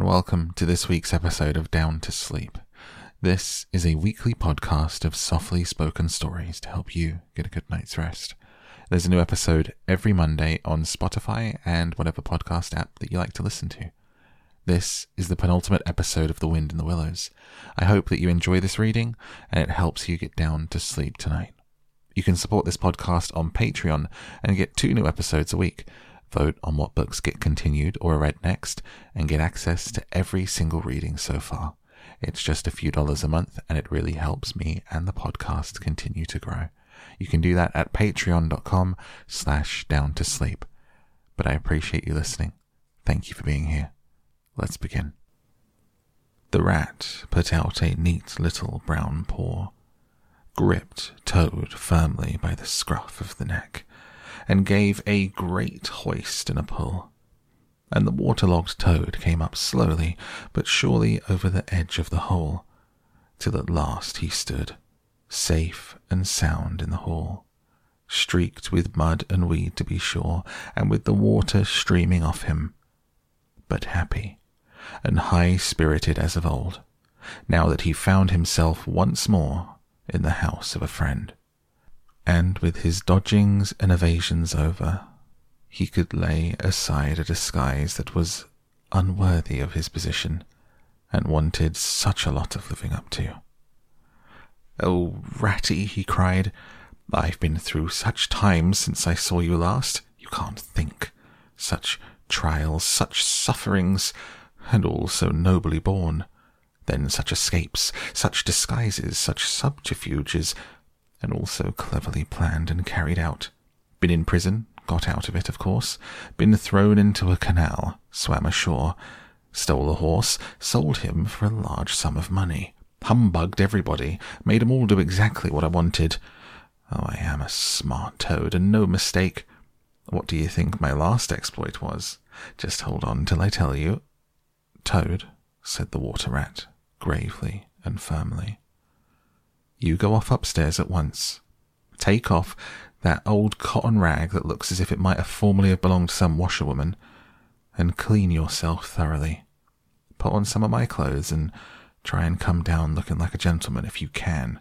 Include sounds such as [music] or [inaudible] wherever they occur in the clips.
and welcome to this week's episode of Down to Sleep. This is a weekly podcast of softly spoken stories to help you get a good night's rest. There's a new episode every Monday on Spotify and whatever podcast app that you like to listen to. This is the penultimate episode of The Wind in the Willows. I hope that you enjoy this reading and it helps you get down to sleep tonight. You can support this podcast on Patreon and get two new episodes a week. Vote on what books get continued or read next and get access to every single reading so far. It's just a few dollars a month and it really helps me and the podcast continue to grow. You can do that at patreon.com slash down to sleep. But I appreciate you listening. Thank you for being here. Let's begin. The rat put out a neat little brown paw, gripped Toad firmly by the scruff of the neck, and gave a great hoist and a pull. And the waterlogged toad came up slowly but surely over the edge of the hole, till at last he stood, safe and sound in the hall, streaked with mud and weed to be sure, and with the water streaming off him, but happy and high spirited as of old, now that he found himself once more in the house of a friend. And with his dodgings and evasions over, he could lay aside a disguise that was unworthy of his position and wanted such a lot of living up to. Oh, Ratty, he cried, I've been through such times since I saw you last, you can't think. Such trials, such sufferings, and all so nobly borne. Then such escapes, such disguises, such subterfuges, and all so cleverly planned and carried out. Been in prison, got out of it, of course. Been thrown into a canal, swam ashore, stole a horse, sold him for a large sum of money, humbugged everybody, made 'em all do exactly what I wanted. Oh, I am a smart toad, and no mistake. What do you think my last exploit was? Just hold on till I tell you. Toad, said the water rat, gravely and firmly, you go off upstairs at once. Take off that old cotton rag that looks as if it might have formerly have belonged to some washerwoman, and clean yourself thoroughly. Put on some of my clothes and try and come down looking like a gentleman if you can.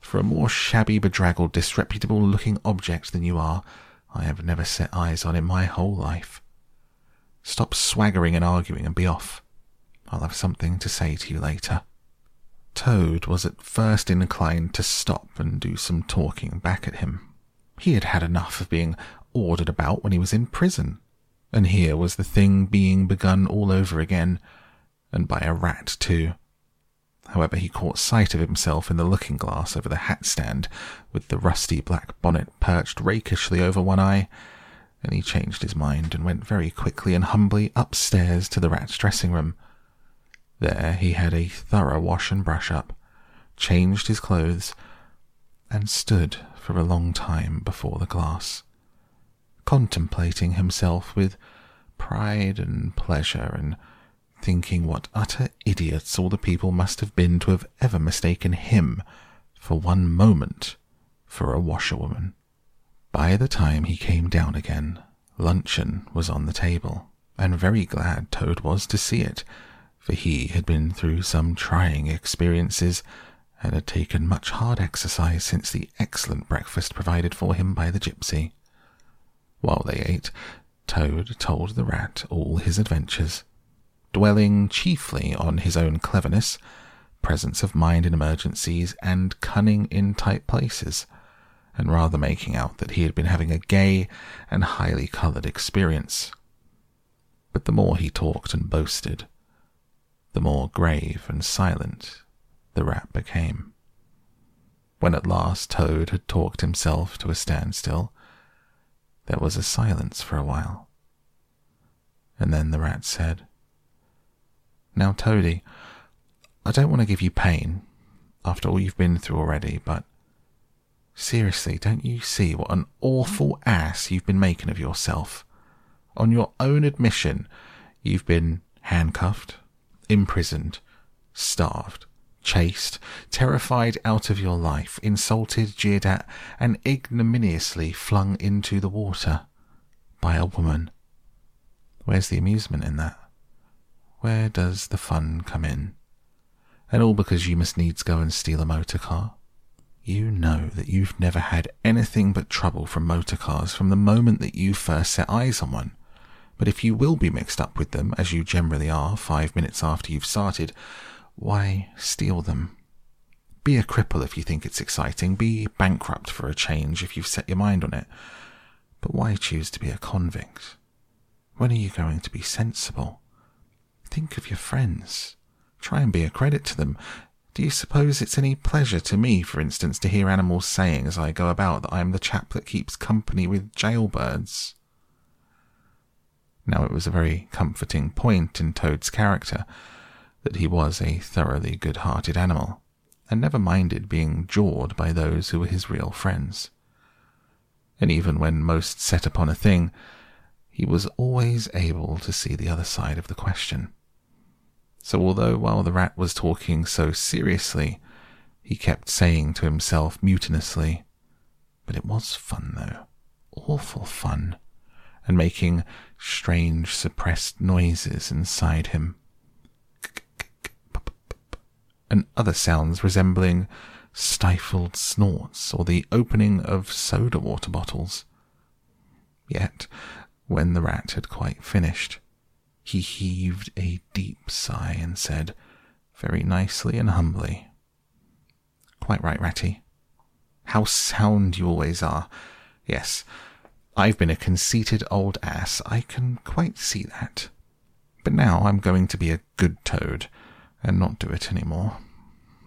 For a more shabby, bedraggled, disreputable looking object than you are, I have never set eyes on in my whole life. Stop swaggering and arguing and be off. I'll have something to say to you later. Toad was at first inclined to stop and do some talking back at him. He had had enough of being ordered about when he was in prison, and here was the thing being begun all over again, and by a rat too. However, he caught sight of himself in the looking glass over the hat stand, with the rusty black bonnet perched rakishly over one eye, and he changed his mind and went very quickly and humbly upstairs to the rat's dressing room. There he had a thorough wash and brush up, changed his clothes, and stood for a long time before the glass, contemplating himself with pride and pleasure and thinking what utter idiots all the people must have been to have ever mistaken him for one moment for a washerwoman. By the time he came down again, luncheon was on the table, and very glad Toad was to see it, for he had been through some trying experiences and had taken much hard exercise since the excellent breakfast provided for him by the gypsy. While they ate, Toad told the rat all his adventures, dwelling chiefly on his own cleverness, presence of mind in emergencies, and cunning in tight places, and rather making out that he had been having a gay and highly coloured experience. But the more he talked and boasted, the more grave and silent the rat became. When at last Toad had talked himself to a standstill, there was a silence for a while. And then the rat said, Now, Toady, I don't want to give you pain after all you've been through already, but seriously, don't you see what an awful ass you've been making of yourself? On your own admission, you've been handcuffed, imprisoned, starved, chased, terrified out of your life, insulted, jeered at, and ignominiously flung into the water by a woman. Where's the amusement in that? where does the fun come in? And all because you must needs go and steal a motor car? You know that you've never had anything but trouble from motor cars from the moment that you first set eyes on one. But if you will be mixed up with them, as you generally are five minutes after you've started, why steal them? Be a cripple if you think it's exciting. Be bankrupt for a change if you've set your mind on it. But why choose to be a convict? When are you going to be sensible? Think of your friends. Try and be a credit to them. Do you suppose it's any pleasure to me, for instance, to hear animals saying as I go about that I am the chap that keeps company with jailbirds? Now, it was a very comforting point in Toad's character that he was a thoroughly good hearted animal, and never minded being jawed by those who were his real friends. And even when most set upon a thing, he was always able to see the other side of the question. So, although while the rat was talking so seriously, he kept saying to himself mutinously, But it was fun, though. Awful fun. And making strange suppressed noises inside him. And other sounds resembling stifled snorts or the opening of soda water bottles. Yet, when the rat had quite finished, he heaved a deep sigh and said, very nicely and humbly, Quite right, Ratty. How sound you always are. Yes, I've been a conceited old ass, I can quite see that. But now I'm going to be a good toad and not do it any more.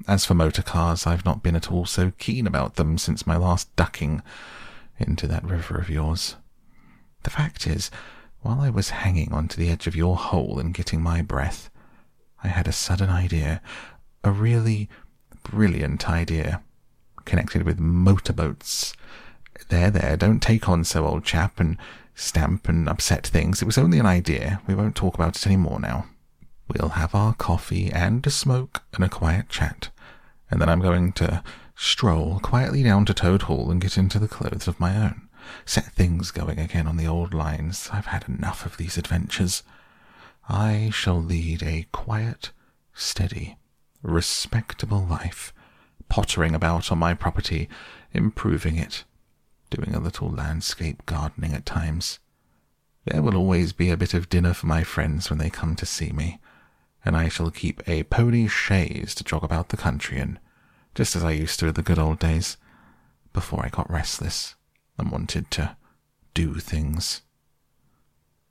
As for motor cars, I've not been at all so keen about them since my last ducking into that river of yours. The fact is, while I was hanging onto the edge of your hole and getting my breath, I had a sudden idea, a really brilliant idea, connected with motorboats. There, there, don't take on so, old chap, and stamp and upset things. It was only an idea. We won't talk about it any more now. We'll have our coffee and a smoke and a quiet chat, and then I'm going to stroll quietly down to Toad Hall and get into the clothes of my own set things going again on the old lines. I've had enough of these adventures. I shall lead a quiet, steady, respectable life, pottering about on my property, improving it, doing a little landscape gardening at times. There will always be a bit of dinner for my friends when they come to see me, and I shall keep a pony chaise to jog about the country in, just as I used to in the good old days, before I got restless and wanted to do things.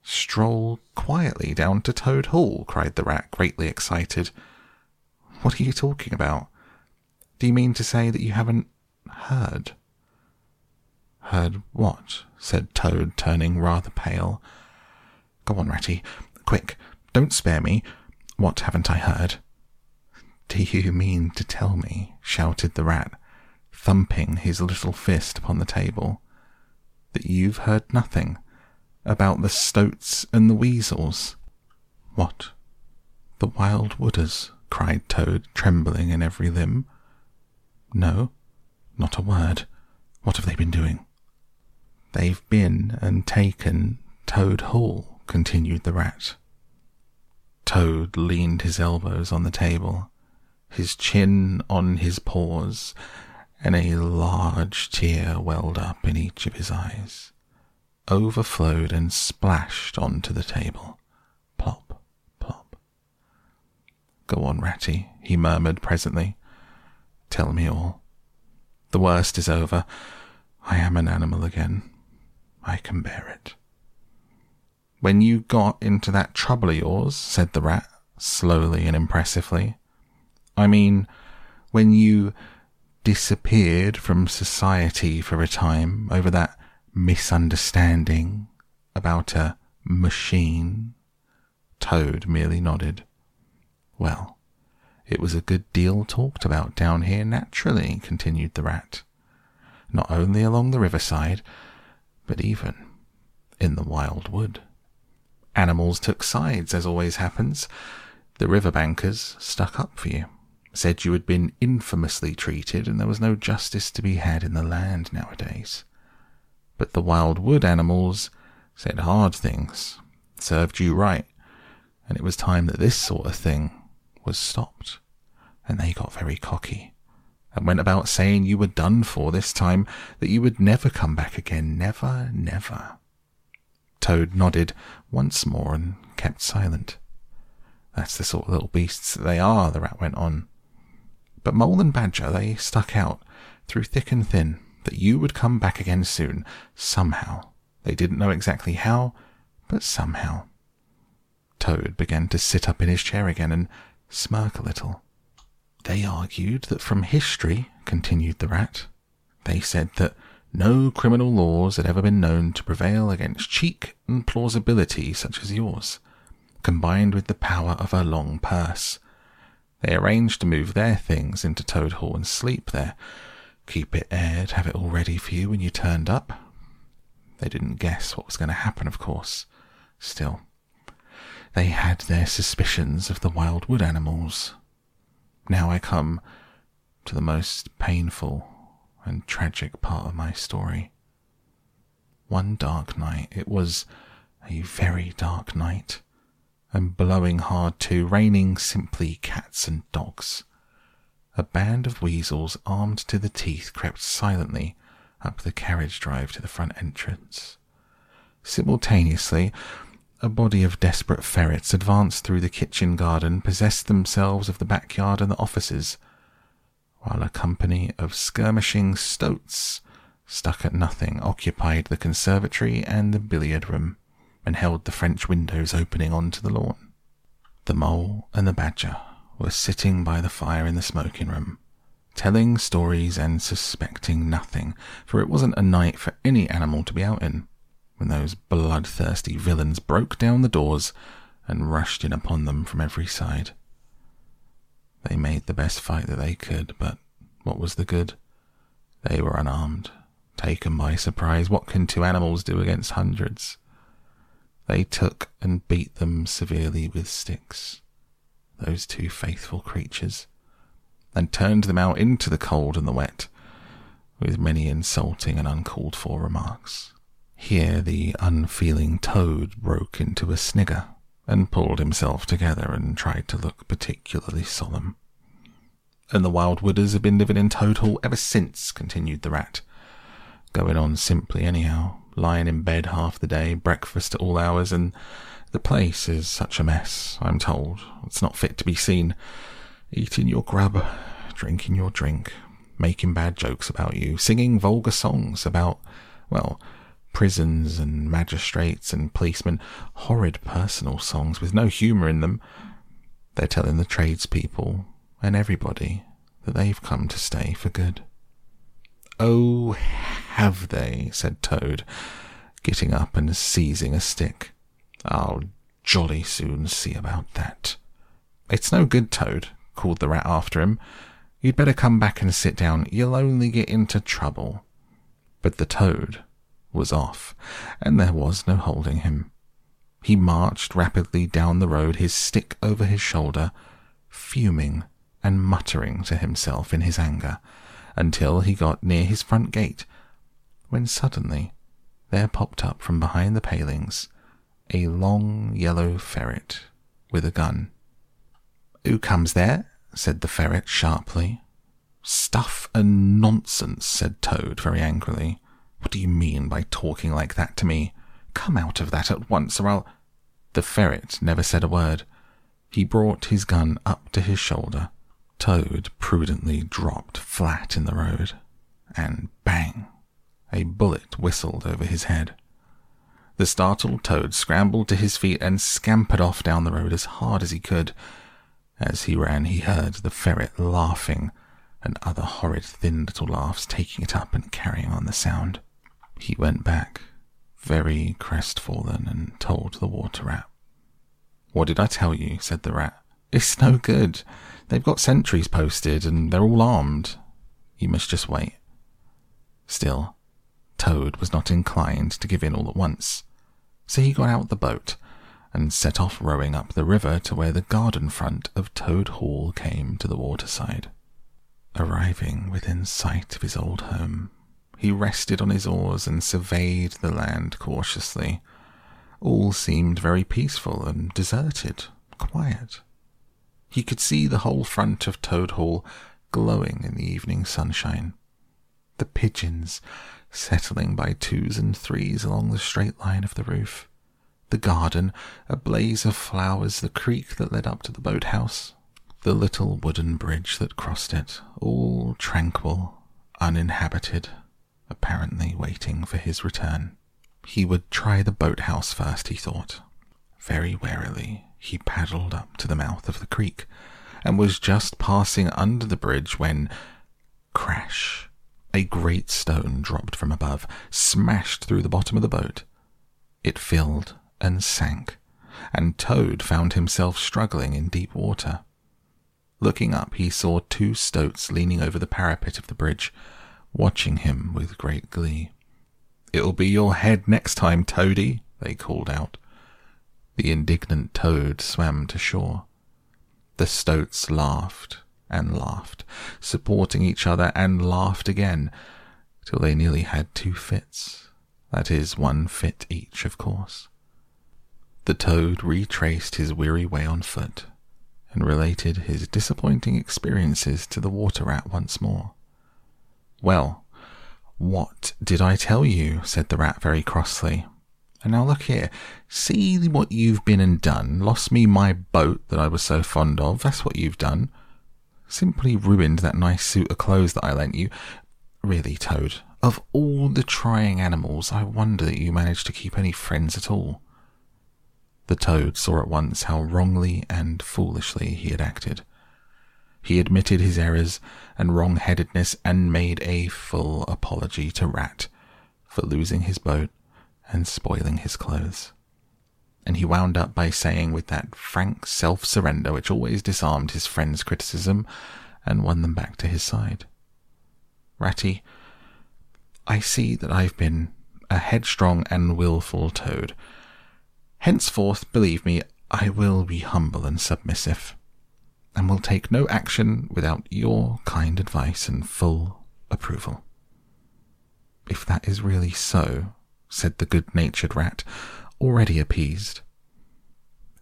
Stroll quietly down to Toad Hall, cried the rat, greatly excited. What are you talking about? Do you mean to say that you haven't heard? Heard what? said Toad, turning rather pale. Go on, Ratty. Quick, don't spare me. What haven't I heard? Do you mean to tell me, shouted the rat, thumping his little fist upon the table, that you've heard nothing about the stoats and the weasels? What? The wild wooders? cried Toad, trembling in every limb. No, not a word. What have they been doing? They've been and taken Toad Hall, continued the rat. Toad leaned his elbows on the table, his chin on his paws, and a large tear welled up in each of his eyes, overflowed and splashed onto the table. Plop, plop. Go on, Ratty, he murmured presently. Tell me all. The worst is over. I am an animal again. I can bear it. When you got into that trouble of yours, said the rat, slowly and impressively. I mean, when you disappeared from society for a time over that misunderstanding about a machine? Toad merely nodded. Well, it was a good deal talked about down here naturally, continued the rat. Not only along the riverside, but even in the wild wood. Animals took sides, as always happens. The river bankers stuck up for you said you had been infamously treated and there was no justice to be had in the land nowadays. But the wild wood animals said hard things, served you right, and it was time that this sort of thing was stopped. And they got very cocky and went about saying you were done for this time, that you would never come back again, never, never. Toad nodded once more and kept silent. That's the sort of little beasts that they are, the rat went on. But Mole and Badger, they stuck out through thick and thin that you would come back again soon, somehow. They didn't know exactly how, but somehow. Toad began to sit up in his chair again and smirk a little. They argued that from history, continued the rat, they said that no criminal laws had ever been known to prevail against cheek and plausibility such as yours, combined with the power of a long purse. They arranged to move their things into Toad Hall and sleep there, keep it aired, have it all ready for you when you turned up. They didn't guess what was going to happen, of course. Still, they had their suspicions of the wild wood animals. Now I come to the most painful and tragic part of my story. One dark night, it was a very dark night, and blowing hard too, raining simply cats and dogs. A band of weasels armed to the teeth crept silently up the carriage drive to the front entrance. Simultaneously, a body of desperate ferrets advanced through the kitchen garden, possessed themselves of the backyard and the offices, while a company of skirmishing stoats, stuck at nothing, occupied the conservatory and the billiard room, and held the French windows opening onto the lawn. The mole and the badger were sitting by the fire in the smoking room, telling stories and suspecting nothing, for it wasn't a night for any animal to be out in when those bloodthirsty villains broke down the doors and rushed in upon them from every side. They made the best fight that they could, but what was the good? They were unarmed, taken by surprise. What can two animals do against hundreds? They took and beat them severely with sticks, those two faithful creatures, and turned them out into the cold and the wet, with many insulting and uncalled for remarks. Here the unfeeling toad broke into a snigger and pulled himself together and tried to look particularly solemn. And the wild wooders have been living in Toad Hall ever since, continued the rat. Going on simply anyhow, lying in bed half the day, breakfast at all hours, and the place is such a mess, I'm told. It's not fit to be seen. Eating your grub, drinking your drink, making bad jokes about you, singing vulgar songs about, well, prisons and magistrates and policemen, horrid personal songs with no humour in them. They're telling the tradespeople and everybody that they've come to stay for good. Oh, have they? said Toad, getting up and seizing a stick. I'll jolly soon see about that. It's no good, Toad, called the rat after him. You'd better come back and sit down. You'll only get into trouble. But the toad was off, and there was no holding him. He marched rapidly down the road, his stick over his shoulder, fuming and muttering to himself in his anger, until he got near his front gate, when suddenly there popped up from behind the palings a long yellow ferret with a gun. Who comes there? said the ferret sharply. Stuff and nonsense, said Toad very angrily. What do you mean by talking like that to me? Come out of that at once, or I'll. The ferret never said a word. He brought his gun up to his shoulder. Toad prudently dropped flat in the road, and bang! A bullet whistled over his head. The startled Toad scrambled to his feet and scampered off down the road as hard as he could. As he ran, he heard the ferret laughing, and other horrid thin little laughs taking it up and carrying on the sound. He went back, very crestfallen, and told the water rat. What did I tell you? said the rat. It's no good. They've got sentries posted, and they're all armed. You must just wait. Still, Toad was not inclined to give in all at once, so he got out the boat and set off rowing up the river to where the garden front of Toad Hall came to the waterside. Arriving within sight of his old home, he rested on his oars and surveyed the land cautiously. All seemed very peaceful and deserted, quiet. He could see the whole front of Toad Hall glowing in the evening sunshine. The pigeons settling by twos and threes along the straight line of the roof. The garden, a blaze of flowers, the creek that led up to the boathouse, the little wooden bridge that crossed it, all tranquil, uninhabited, apparently waiting for his return. He would try the boathouse first, he thought. Very warily, he paddled up to the mouth of the creek and was just passing under the bridge when, crash, a great stone dropped from above, smashed through the bottom of the boat. It filled and sank, and Toad found himself struggling in deep water. Looking up, he saw two stoats leaning over the parapet of the bridge, watching him with great glee. It'll be your head next time, Toady, they called out. The indignant Toad swam to shore. The stoats laughed and laughed, supporting each other and laughed again, till they nearly had two fits. That is, one fit each, of course. The toad retraced his weary way on foot and related his disappointing experiences to the water rat once more. Well, what did I tell you? said the rat very crossly. And now look here, see what you've been and done. Lost me my boat that I was so fond of. That's what you've done. Simply ruined that nice suit of clothes that I lent you. Really, Toad, of all the trying animals, I wonder that you managed to keep any friends at all. The Toad saw at once how wrongly and foolishly he had acted. He admitted his errors and wrong-headedness and made a full apology to Rat for losing his boat and spoiling his clothes. And he wound up by saying, with that frank self surrender which always disarmed his friend's criticism and won them back to his side Ratty, I see that I've been a headstrong and wilful toad. Henceforth, believe me, I will be humble and submissive, and will take no action without your kind advice and full approval. If that is really so, said the good natured rat, already appeased.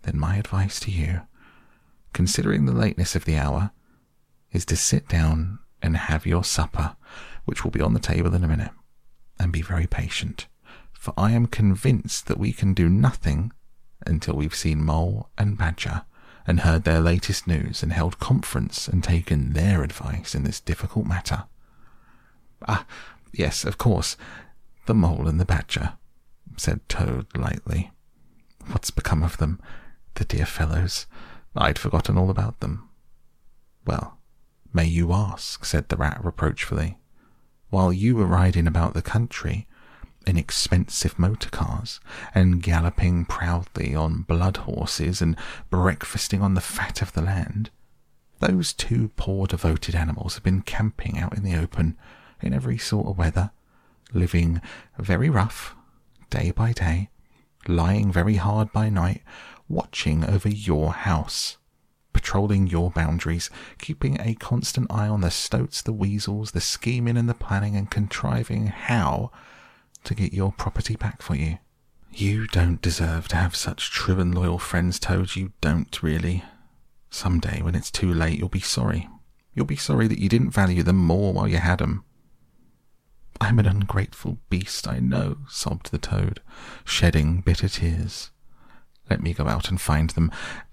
Then my advice to you, considering the lateness of the hour, is to sit down and have your supper, which will be on the table in a minute, and be very patient, for I am convinced that we can do nothing until we've seen Mole and Badger and heard their latest news and held conference and taken their advice in this difficult matter. Ah, yes, of course, the mole and the badger, said Toad lightly. What's become of them, the dear fellows? I'd forgotten all about them. Well, may you ask, said the rat reproachfully. While you were riding about the country in expensive motor cars and galloping proudly on blood horses and breakfasting on the fat of the land, those two poor devoted animals have been camping out in the open in every sort of weather living very rough, day by day, lying very hard by night, watching over your house, patrolling your boundaries, keeping a constant eye on the stoats, the weasels, the scheming and the planning, and contriving how to get your property back for you. You don't deserve to have such true and loyal friends, Toad. You don't really. Some day, when it's too late, you'll be sorry. You'll be sorry that you didn't value them more while you had them. I'm an ungrateful beast, I know, sobbed the toad, shedding bitter tears. Let me go out and find them,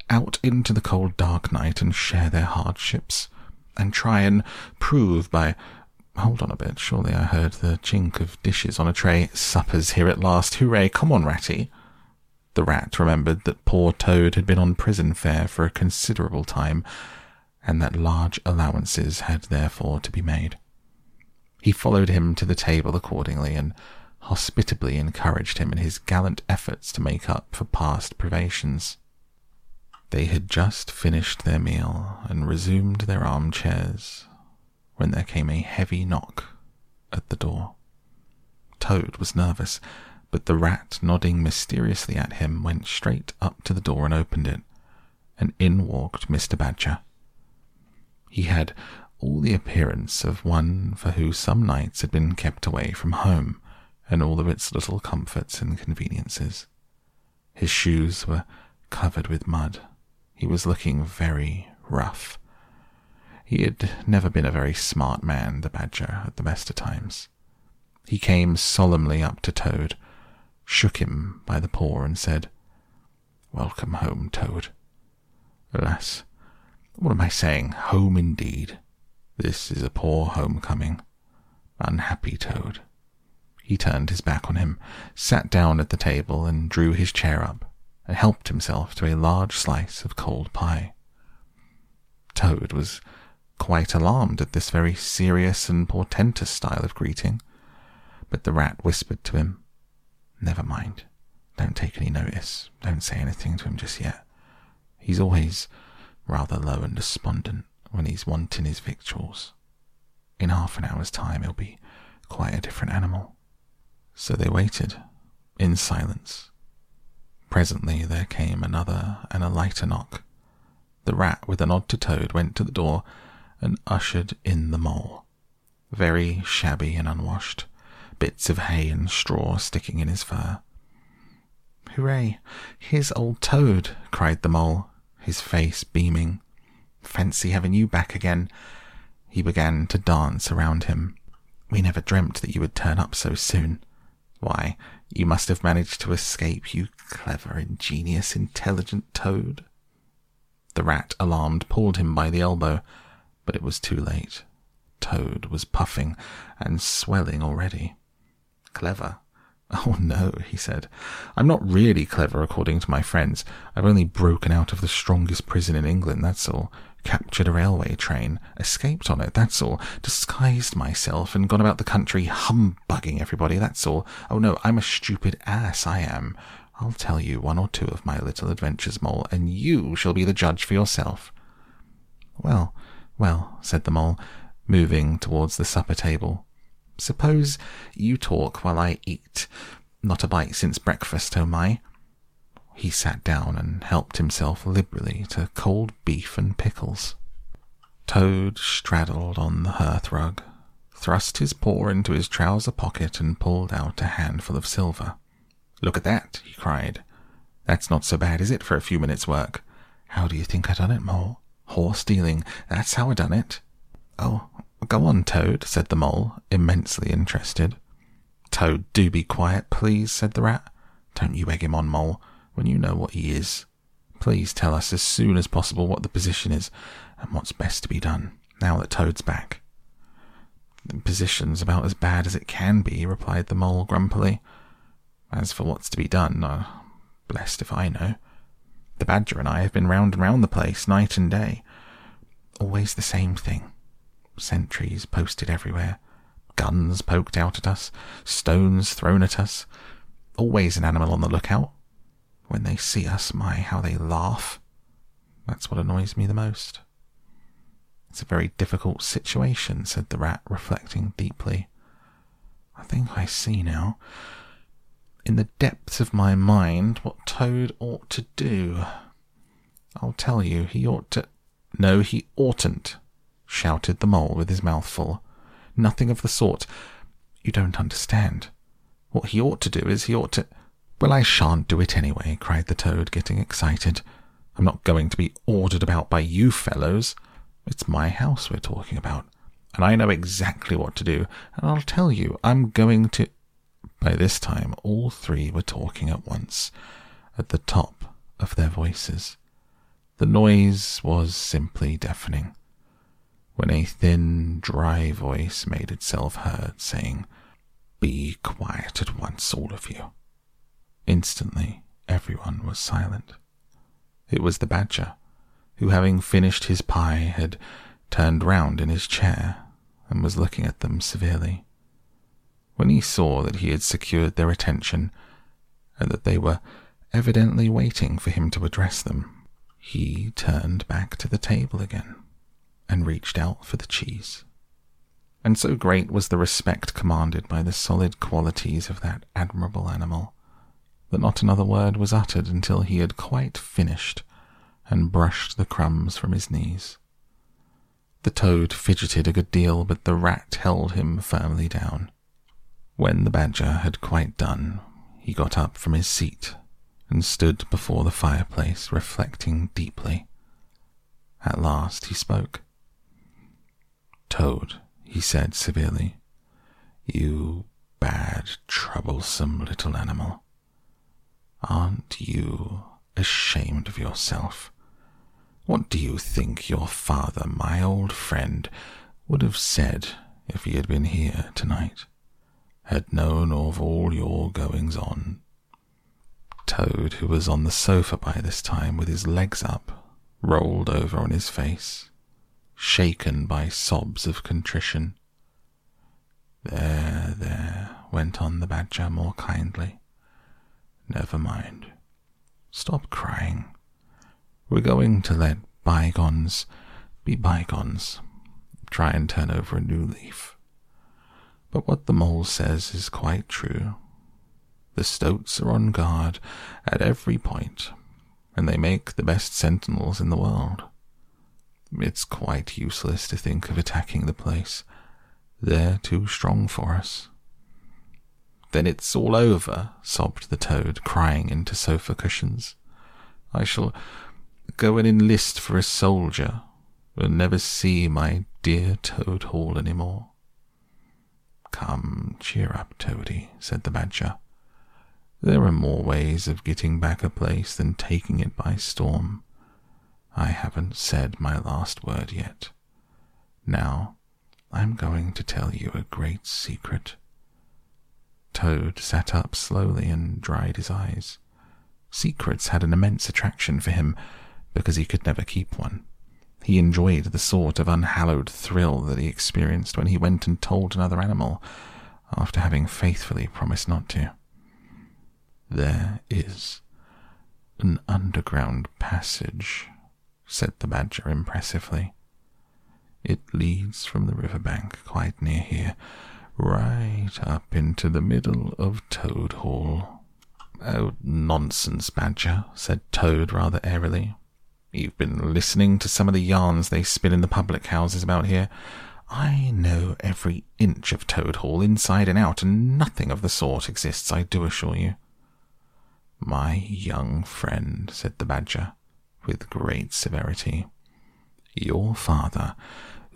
out into the cold dark night and share their hardships, and try and prove by. Hold on a bit, surely I heard the chink of dishes on a tray. Supper's here at last, hooray! Come on, Ratty! The rat remembered that poor Toad had been on prison fare for a considerable time, and that large allowances had therefore to be made. He followed him to the table accordingly and hospitably encouraged him in his gallant efforts to make up for past privations. They had just finished their meal and resumed their armchairs when there came a heavy knock at the door. Toad was nervous, but the rat, nodding mysteriously at him, went straight up to the door and opened it, and in walked Mr. Badger. He had all the appearance of one for who some nights had been kept away from home and all of its little comforts and conveniences. His shoes were covered with mud. He was looking very rough. He had never been a very smart man, the badger, at the best of times. He came solemnly up to Toad, shook him by the paw, and said, Welcome home, Toad. Alas, what am I saying? Home indeed. This is a poor homecoming. Unhappy Toad. He turned his back on him, sat down at the table, and drew his chair up, and helped himself to a large slice of cold pie. Toad was quite alarmed at this very serious and portentous style of greeting, but the rat whispered to him, Never mind. Don't take any notice. Don't say anything to him just yet. He's always rather low and despondent when he's wanting his victuals. In half an hour's time, he'll be quite a different animal. So they waited, in silence. Presently there came another and a lighter knock. The rat, with a nod to Toad, went to the door and ushered in the mole. Very shabby and unwashed, bits of hay and straw sticking in his fur. Hooray! Here's old Toad, cried the mole, his face beaming. Fancy having you back again. He began to dance around him. We never dreamt that you would turn up so soon. Why, you must have managed to escape, you clever, ingenious, intelligent Toad. The rat, alarmed, pulled him by the elbow but it was too late. Toad was puffing and swelling already. Clever? [laughs] Oh no, he said. I'm not really clever according to my friends. I've only broken out of the strongest prison in England, that's all. Captured a railway train, escaped on it, that's all. Disguised myself and gone about the country humbugging everybody, that's all. Oh no, I'm a stupid ass, I am. I'll tell you one or two of my little adventures, Mole, and you shall be the judge for yourself. Well, well, said the mole, moving towards the supper table. Suppose you talk while I eat. Not a bite since breakfast, oh my. He sat down and helped himself liberally to cold beef and pickles. Toad straddled on the hearth rug, thrust his paw into his trouser pocket, and pulled out a handful of silver. Look at that, he cried. That's not so bad, is it, for a few minutes' work? How do you think I done it, Mole? Horse stealing. That's how I done it. Oh, go on, Toad, said the mole, immensely interested. Toad, do be quiet, please, said the rat. Don't you egg him on, Mole, when you know what he is. Please tell us as soon as possible what the position is and what's best to be done, now that Toad's back. The position's about as bad as it can be, replied the mole grumpily. As for what's to be done, uh, blessed if I know. The badger and I have been round and round the place, night and day. Always the same thing. Sentries posted everywhere, guns poked out at us, stones thrown at us. Always an animal on the lookout. When they see us, my, how they laugh. That's what annoys me the most. It's a very difficult situation, said the rat, reflecting deeply. I think I see now in the depths of my mind what Toad ought to do. I'll tell you, he ought to. No, he oughtn't, shouted the mole with his mouth full. Nothing of the sort. You don't understand. What he ought to do is he ought to. Well, I shan't do it anyway, cried the toad, getting excited. I'm not going to be ordered about by you fellows. It's my house we're talking about, and I know exactly what to do, and I'll tell you, I'm going to. By this time, all three were talking at once, at the top of their voices. The noise was simply deafening. When a thin, dry voice made itself heard, saying, Be quiet at once, all of you. Instantly, everyone was silent. It was the badger, who, having finished his pie, had turned round in his chair and was looking at them severely. When he saw that he had secured their attention and that they were evidently waiting for him to address them, he turned back to the table again and reached out for the cheese. And so great was the respect commanded by the solid qualities of that admirable animal that not another word was uttered until he had quite finished and brushed the crumbs from his knees. The toad fidgeted a good deal, but the rat held him firmly down. When the badger had quite done, he got up from his seat and stood before the fireplace, reflecting deeply. At last he spoke. Toad, he said severely, you bad, troublesome little animal. Aren't you ashamed of yourself? What do you think your father, my old friend, would have said if he had been here tonight, had known of all your goings on? Toad, who was on the sofa by this time with his legs up, rolled over on his face, shaken by sobs of contrition. There, there, went on the Badger more kindly. Never mind. Stop crying. We're going to let bygones be bygones. Try and turn over a new leaf. But what the mole says is quite true. The stoats are on guard at every point, and they make the best sentinels in the world. It's quite useless to think of attacking the place. They're too strong for us. Then it's all over, sobbed the toad, crying into sofa cushions. I shall go and enlist for a soldier and never see my dear Toad Hall any more. Come, cheer up, Toady, said the Badger. There are more ways of getting back a place than taking it by storm. I haven't said my last word yet. Now, I'm going to tell you a great secret. Toad sat up slowly and dried his eyes. Secrets had an immense attraction for him because he could never keep one. He enjoyed the sort of unhallowed thrill that he experienced when he went and told another animal after having faithfully promised not to. There is an underground passage, said the Badger impressively. It leads from the river bank quite near here, right up into the middle of Toad Hall. Oh, nonsense, Badger, said Toad rather airily. You've been listening to some of the yarns they spin in the public houses about here. I know every inch of Toad Hall inside and out, and nothing of the sort exists, I do assure you. My young friend, said the Badger, with great severity, your father,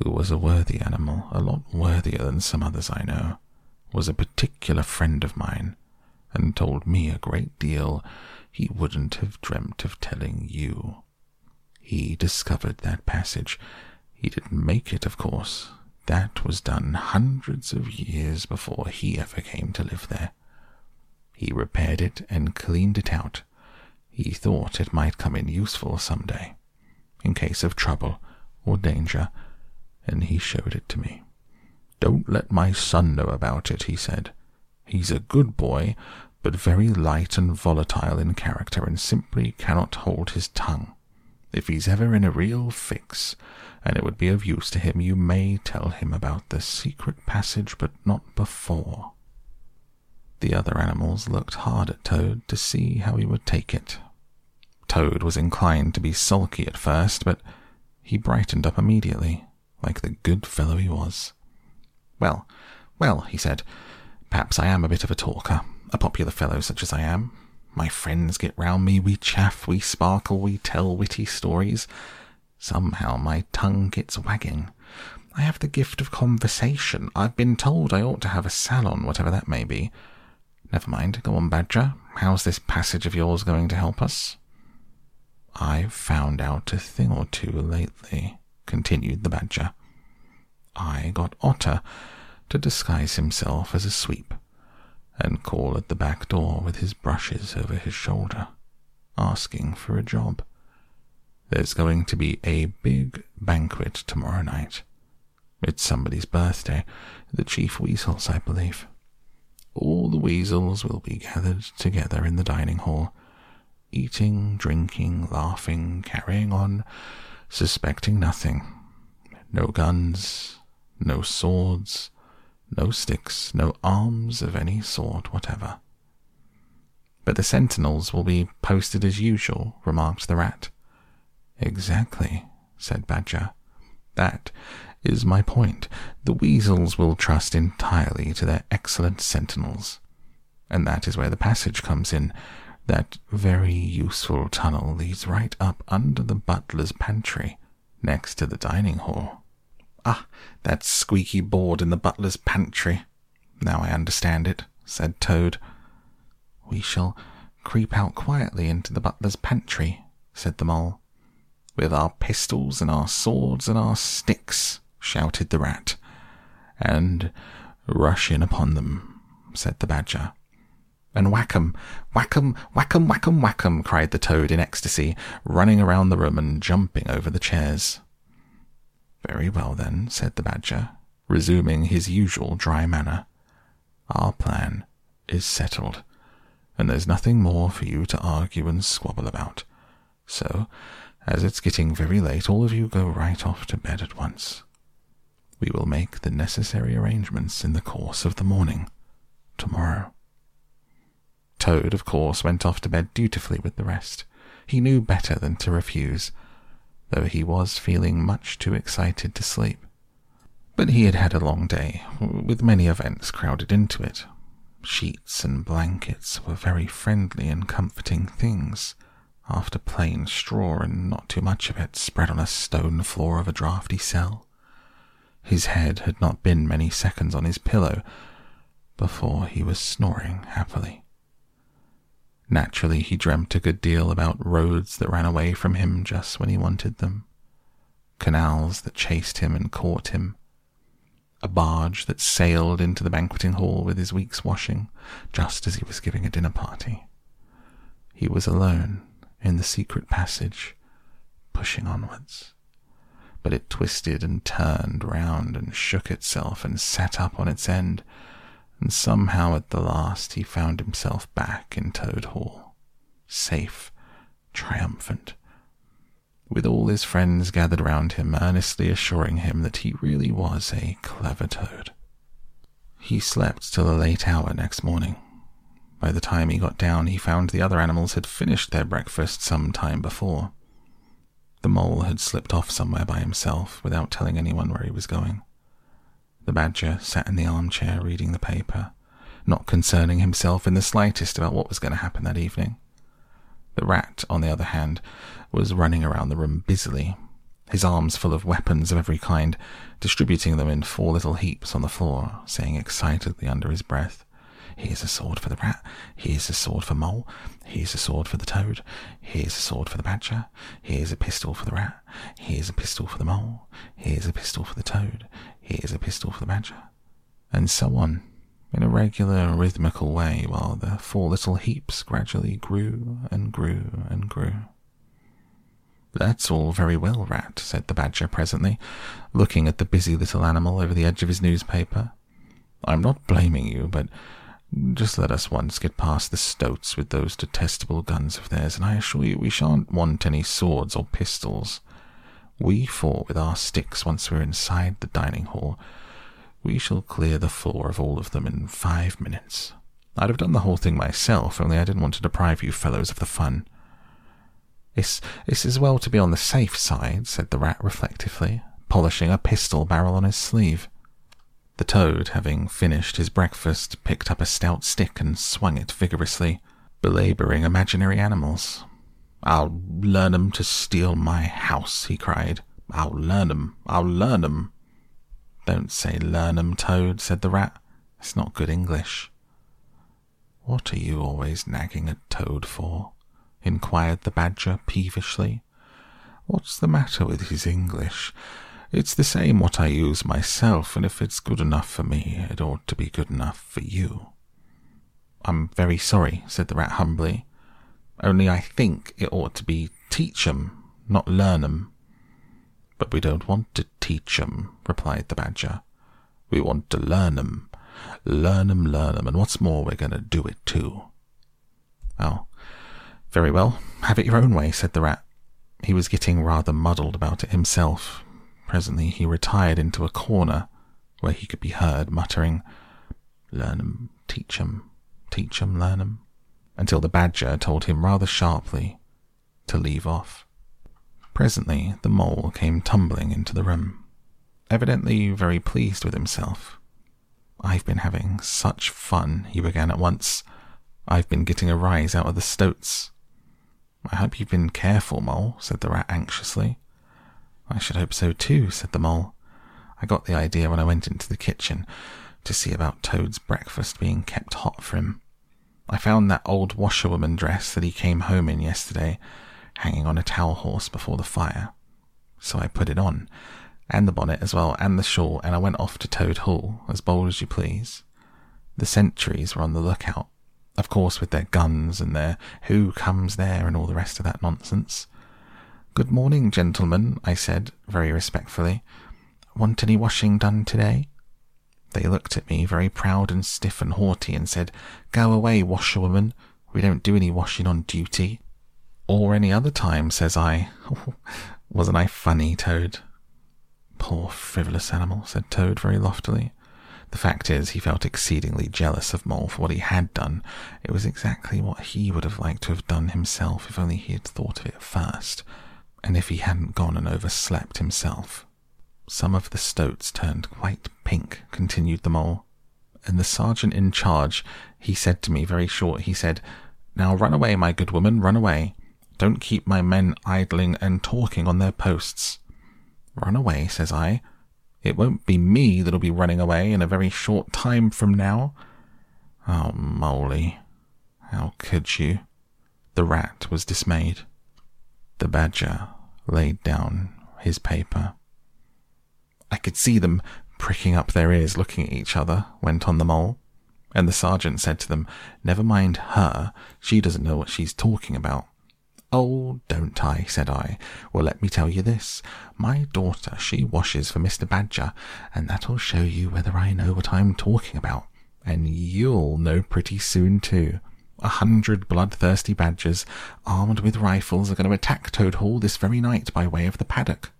who was a worthy animal, a lot worthier than some others I know, was a particular friend of mine, and told me a great deal he wouldn't have dreamt of telling you. He discovered that passage. He didn't make it, of course. That was done hundreds of years before he ever came to live there. He repaired it and cleaned it out. He thought it might come in useful some day, in case of trouble or danger, and he showed it to me. Don't let my son know about it, he said. He's a good boy, but very light and volatile in character, and simply cannot hold his tongue. If he's ever in a real fix, and it would be of use to him, you may tell him about the secret passage, but not before. The other animals looked hard at Toad to see how he would take it. Toad was inclined to be sulky at first, but he brightened up immediately, like the good fellow he was. Well, well, he said, perhaps I am a bit of a talker, a popular fellow such as I am. My friends get round me, we chaff, we sparkle, we tell witty stories. Somehow my tongue gets wagging. I have the gift of conversation. I've been told I ought to have a salon, whatever that may be. Never mind. Go on, Badger. How's this passage of yours going to help us? I've found out a thing or two lately, continued the Badger. I got Otter to disguise himself as a sweep and call at the back door with his brushes over his shoulder, asking for a job. There's going to be a big banquet tomorrow night. It's somebody's birthday, the chief weasel's, I believe. All the weasels will be gathered together in the dining hall, eating, drinking, laughing, carrying on, suspecting nothing. No guns, no swords, no sticks, no arms of any sort whatever. But the sentinels will be posted as usual, remarked the rat. Exactly, said Badger. That is my point. The weasels will trust entirely to their excellent sentinels. And that is where the passage comes in. That very useful tunnel leads right up under the butler's pantry, next to the dining hall. Ah, that squeaky board in the butler's pantry. Now I understand it, said Toad. We shall creep out quietly into the butler's pantry, said the mole. With our pistols and our swords and our sticks, shouted the rat. And rush in upon them, said the badger. And whack 'em, whack 'em, whack 'em, whack 'em, whack 'em, cried the toad in ecstasy, running around the room and jumping over the chairs. Very well, then, said the badger, resuming his usual dry manner. Our plan is settled, and there's nothing more for you to argue and squabble about. So, as it's getting very late, all of you go right off to bed at once. We will make the necessary arrangements in the course of the morning, tomorrow. Toad, of course, went off to bed dutifully with the rest. He knew better than to refuse, though he was feeling much too excited to sleep. But he had had a long day, with many events crowded into it. Sheets and blankets were very friendly and comforting things, after plain straw and not too much of it spread on a stone floor of a draughty cell. His head had not been many seconds on his pillow before he was snoring happily. Naturally, he dreamt a good deal about roads that ran away from him just when he wanted them, canals that chased him and caught him, a barge that sailed into the banqueting hall with his week's washing just as he was giving a dinner party. He was alone in the secret passage, pushing onwards. But it twisted and turned round and shook itself and sat up on its end and somehow at the last he found himself back in Toad Hall, safe, triumphant, with all his friends gathered round him, earnestly assuring him that he really was a clever toad. He slept till a late hour next morning. By the time he got down, he found the other animals had finished their breakfast some time before. The mole had slipped off somewhere by himself without telling anyone where he was going. The badger sat in the armchair reading the paper, not concerning himself in the slightest about what was going to happen that evening. The rat, on the other hand, was running around the room busily, his arms full of weapons of every kind, distributing them in four little heaps on the floor, saying excitedly under his breath, Here's a sword for the rat. Here's a sword for Mole. Here's a sword for the toad. Here's a sword for the badger. Here's a pistol for the rat. Here's a pistol for the mole. Here's a pistol for the toad. Here's a pistol for the badger. And so on, in a regular, rhythmical way, while the four little heaps gradually grew and grew and grew. That's all very well, Rat, said the badger presently, looking at the busy little animal over the edge of his newspaper. I'm not blaming you, but just let us once get past the stoats with those detestable guns of theirs, and I assure you we shan't want any swords or pistols. We four, with our sticks, once we're inside the dining hall, we shall clear the floor of all of them in five minutes. I'd have done the whole thing myself, only I didn't want to deprive you fellows of the fun. It's, it's as well to be on the safe side, said the rat reflectively, polishing a pistol barrel on his sleeve. The toad, having finished his breakfast, picked up a stout stick and swung it vigorously, belaboring imaginary animals. I'll learn 'em to steal my house, he cried. I'll learn 'em, I'll learn 'em. Don't say learn 'em, Toad, said the rat. It's not good English. What are you always nagging at Toad for? inquired the badger peevishly. What's the matter with his English? It's the same what I use myself, and if it's good enough for me, it ought to be good enough for you. I'm very sorry, said the rat humbly. Only I think it ought to be teach 'em, not learn 'em. But we don't want to teach 'em, replied the badger. We want to learn 'em. Learn 'em, learn 'em, and what's more, we're going to do it too. Oh, very well, have it your own way, said the rat. He was getting rather muddled about it himself, Presently he retired into a corner where he could be heard muttering, Learn 'em, teach 'em, teach 'em, learn 'em, until the badger told him rather sharply to leave off. Presently the mole came tumbling into the room, evidently very pleased with himself. I've been having such fun, he began at once. I've been getting a rise out of the stoats. I hope you've been careful, Mole, said the rat anxiously. I should hope so too, said the mole. I got the idea when I went into the kitchen to see about Toad's breakfast being kept hot for him. I found that old washerwoman dress that he came home in yesterday hanging on a towel horse before the fire. So I put it on, and the bonnet as well, and the shawl, and I went off to Toad Hall, as bold as you please. The sentries were on the lookout, of course, with their guns and their who comes there and all the rest of that nonsense. Good morning, gentlemen, I said very respectfully. Want any washing done today? They looked at me very proud and stiff and haughty and said, Go away, washerwoman. We don't do any washing on duty. Or any other time, says I. [laughs] Wasn't I funny, Toad? Poor frivolous animal, said Toad very loftily. The fact is, he felt exceedingly jealous of Mole for what he had done. It was exactly what he would have liked to have done himself if only he had thought of it first, and if he hadn't gone and overslept himself. Some of the stoats turned quite pink, continued the Mole. And the sergeant in charge, he said to me very short, he said, Now run away, my good woman, run away. Don't keep my men idling and talking on their posts. Run away, says I. It won't be me that'll be running away in a very short time from now. Oh, Moley, how could you? The rat was dismayed. The badger laid down his paper. I could see them pricking up their ears looking at each other, went on the mole. And the sergeant said to them, Never mind her, she doesn't know what she's talking about. Oh, don't I, said I. Well, let me tell you this. My daughter, she washes for Mr. Badger, and that'll show you whether I know what I'm talking about. And you'll know pretty soon, too. A hundred bloodthirsty badgers, armed with rifles, are going to attack Toad Hall this very night by way of the paddock.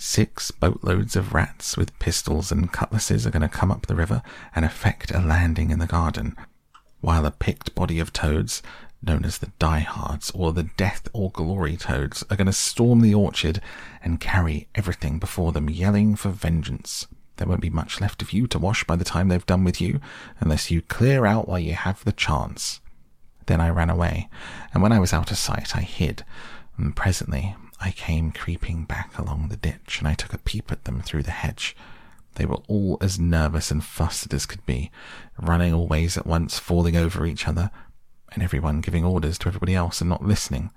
Six boatloads of rats with pistols and cutlasses are going to come up the river and effect a landing in the garden, while a picked body of toads known as the diehards or the death or glory toads, are going to storm the orchard and carry everything before them, yelling for vengeance. There won't be much left of you to wash by the time they've done with you, unless you clear out while you have the chance. Then I ran away, and when I was out of sight, I hid, and presently I came creeping back along the ditch, and I took a peep at them through the hedge. They were all as nervous and flustered as could be, running all ways at once, falling over each other, and everyone giving orders to everybody else and not listening.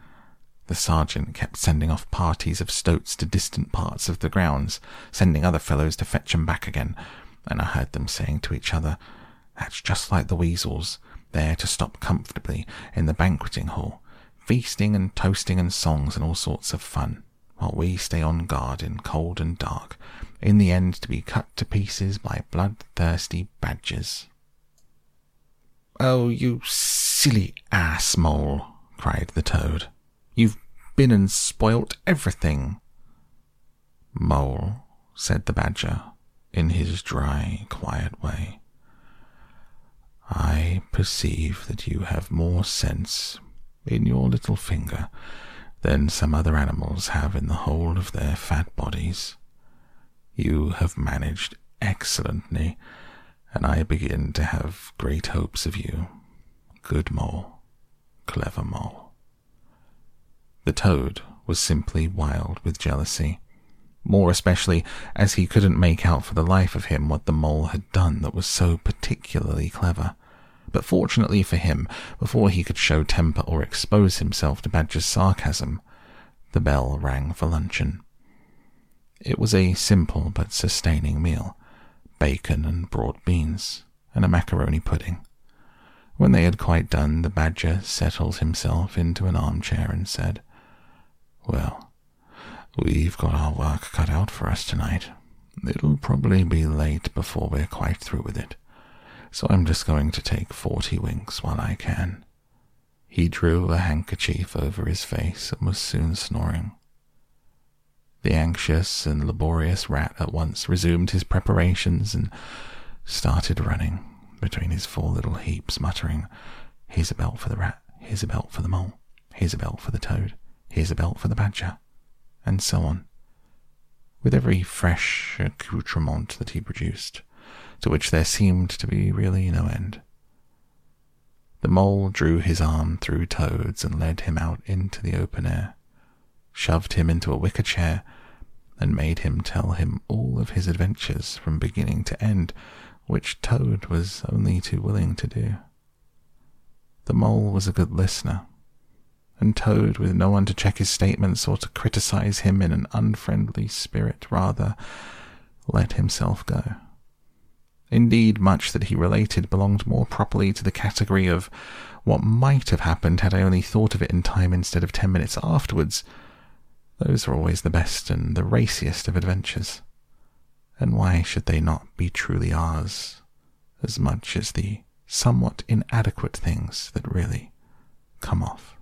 The sergeant kept sending off parties of stoats to distant parts of the grounds, sending other fellows to fetch 'em back again, and I heard them saying to each other, That's just like the weasels, there to stop comfortably in the banqueting hall, feasting and toasting and songs and all sorts of fun, while we stay on guard in cold and dark, in the end to be cut to pieces by bloodthirsty badgers. Oh, you silly ass mole, cried the toad. You've been and spoilt everything. Mole, said the badger, in his dry, quiet way. I perceive that you have more sense in your little finger than some other animals have in the whole of their fat bodies. You have managed excellently and I begin to have great hopes of you. Good mole, clever mole. The toad was simply wild with jealousy, more especially as he couldn't make out for the life of him what the mole had done that was so particularly clever. But fortunately for him, before he could show temper or expose himself to Badger's sarcasm, the bell rang for luncheon. It was a simple but sustaining meal bacon and broad beans, and a macaroni pudding. When they had quite done, the badger settled himself into an armchair and said, Well, we've got our work cut out for us tonight. It'll probably be late before we're quite through with it, so I'm just going to take forty winks while I can. He drew a handkerchief over his face and was soon snoring. The anxious and laborious rat at once resumed his preparations and started running between his four little heaps, muttering, Here's a belt for the rat, here's a belt for the mole, here's a belt for the toad, here's a belt for the badger, and so on, with every fresh accoutrement that he produced, to which there seemed to be really no end. The mole drew his arm through Toad's and led him out into the open air, shoved him into a wicker chair, and made him tell him all of his adventures from beginning to end, which Toad was only too willing to do. The mole was a good listener, and Toad, with no one to check his statements or to criticize him in an unfriendly spirit, rather let himself go. Indeed, much that he related belonged more properly to the category of what might have happened had I only thought of it in time instead of ten minutes afterwards. Those are always the best and the raciest of adventures. And why should they not be truly ours, as much as the somewhat inadequate things that really come off?